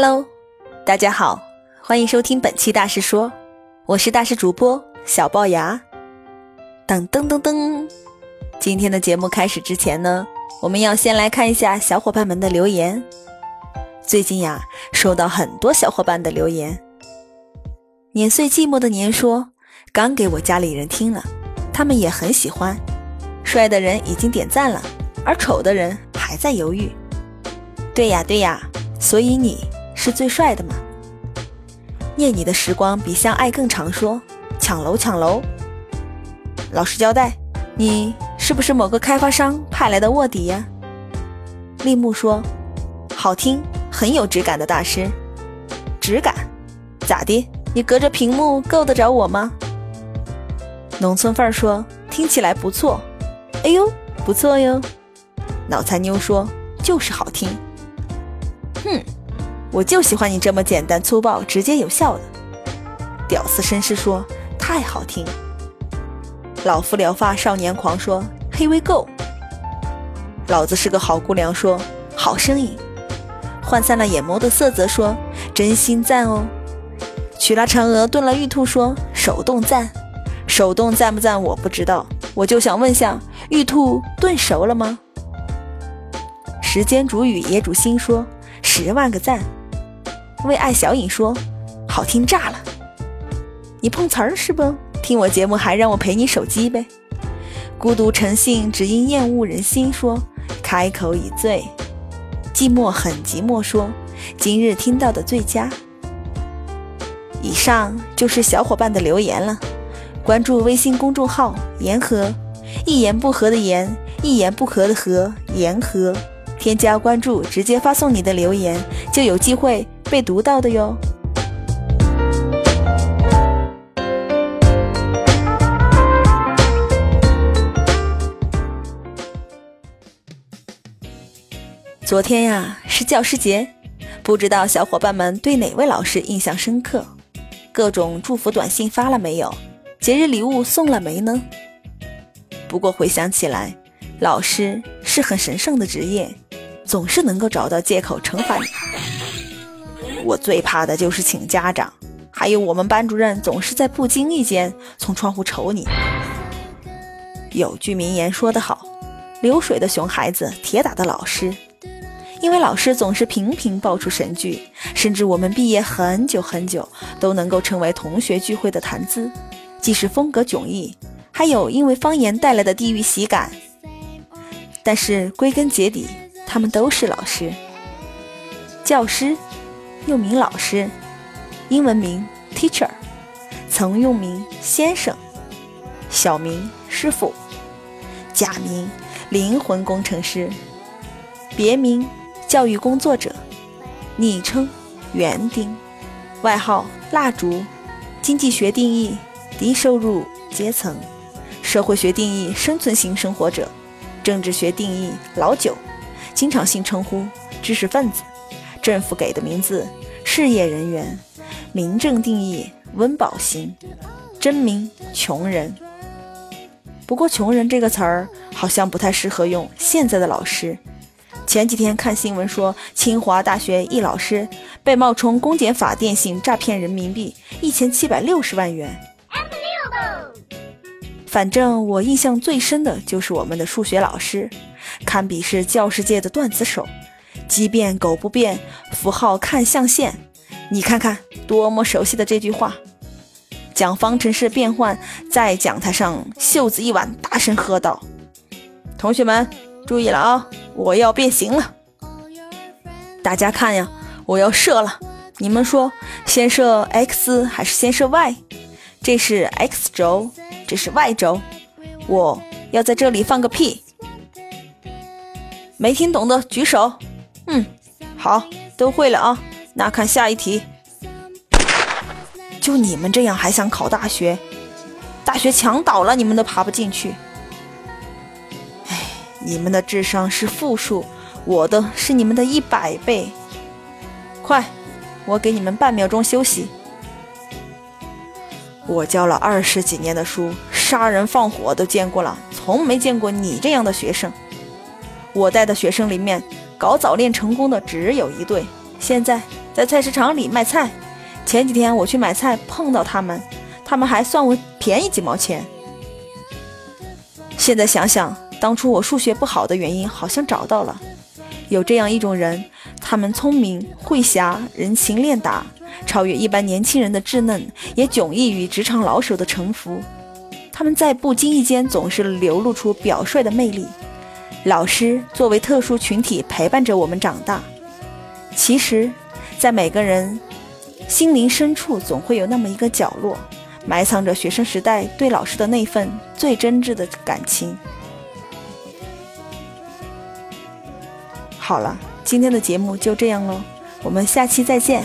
Hello，大家好，欢迎收听本期大师说，我是大师主播小龅牙。噔噔噔噔，今天的节目开始之前呢，我们要先来看一下小伙伴们的留言。最近呀，收到很多小伙伴的留言。碾碎寂寞的年说，刚给我家里人听了，他们也很喜欢。帅的人已经点赞了，而丑的人还在犹豫。对呀对呀，所以你。是最帅的吗？念你的时光比相爱更长。说抢楼抢楼。老实交代，你是不是某个开发商派来的卧底呀？立木说，好听，很有质感的大师。质感？咋的？你隔着屏幕够得着我吗？农村范儿说，听起来不错。哎呦，不错哟。脑残妞说，就是好听。哼。我就喜欢你这么简单粗暴、直接有效的。屌丝绅士说：“太好听。”老夫聊发少年狂说：“Here we go。”老子是个好姑娘说：“好声音。”涣散了眼眸的色泽说：“真心赞哦。”娶了嫦娥炖了玉兔说：“手动赞。”手动赞不赞我不知道，我就想问下：玉兔炖熟了吗？时间煮雨也煮心说：“十万个赞。”为爱小影说：“好听炸了！你碰瓷儿是不？听我节目还让我赔你手机呗？”孤独成性只因厌恶人心说：“开口已醉，寂寞很寂寞。”说：“今日听到的最佳。”以上就是小伙伴的留言了。关注微信公众号“言和”，一言不合的言，一言不合的和，言和。添加关注，直接发送你的留言，就有机会。被读到的哟。昨天呀是教师节，不知道小伙伴们对哪位老师印象深刻？各种祝福短信发了没有？节日礼物送了没呢？不过回想起来，老师是很神圣的职业，总是能够找到借口惩罚你。我最怕的就是请家长，还有我们班主任总是在不经意间从窗户瞅你。有句名言说得好：“流水的熊孩子，铁打的老师。”因为老师总是频频爆出神句，甚至我们毕业很久很久都能够成为同学聚会的谈资。既是风格迥异，还有因为方言带来的地域喜感。但是归根结底，他们都是老师，教师。又名老师，英文名 teacher，曾用名先生，小名师傅，假名灵魂工程师，别名教育工作者，昵称园丁，外号蜡烛，经济学定义低收入阶层，社会学定义生存型生活者，政治学定义老九，经常性称呼知识分子。政府给的名字，事业人员，民政定义温饱型，真名穷人。不过“穷人”这个词儿好像不太适合用现在的老师。前几天看新闻说，清华大学一老师被冒充公检法电信诈骗人民币一千七百六十万元。反正我印象最深的就是我们的数学老师，堪比是教师界的段子手。鸡变狗不变，符号看象限。你看看，多么熟悉的这句话！讲方程式变换，在讲台上袖子一挽，大声喝道：“同学们注意了啊，我要变形了！大家看呀，我要射了！你们说，先射 x 还是先射 y？这是 x 轴，这是 y 轴。我要在这里放个屁！没听懂的举手。”嗯，好，都会了啊。那看下一题。就你们这样还想考大学？大学墙倒了，你们都爬不进去。哎，你们的智商是负数，我的是你们的一百倍。快，我给你们半秒钟休息。我教了二十几年的书，杀人放火都见过了，从没见过你这样的学生。我带的学生里面。搞早恋成功的只有一对，现在在菜市场里卖菜。前几天我去买菜碰到他们，他们还算我便宜几毛钱。现在想想，当初我数学不好的原因好像找到了。有这样一种人，他们聪明、会侠、人情练达，超越一般年轻人的稚嫩，也迥异于职场老手的沉浮。他们在不经意间总是流露出表率的魅力。老师作为特殊群体陪伴着我们长大，其实，在每个人。心灵深处总会有那么一个角落，埋藏着学生时代对老师的那份最真挚的感情。好了，今天的节目就这样喽，我们下期再见。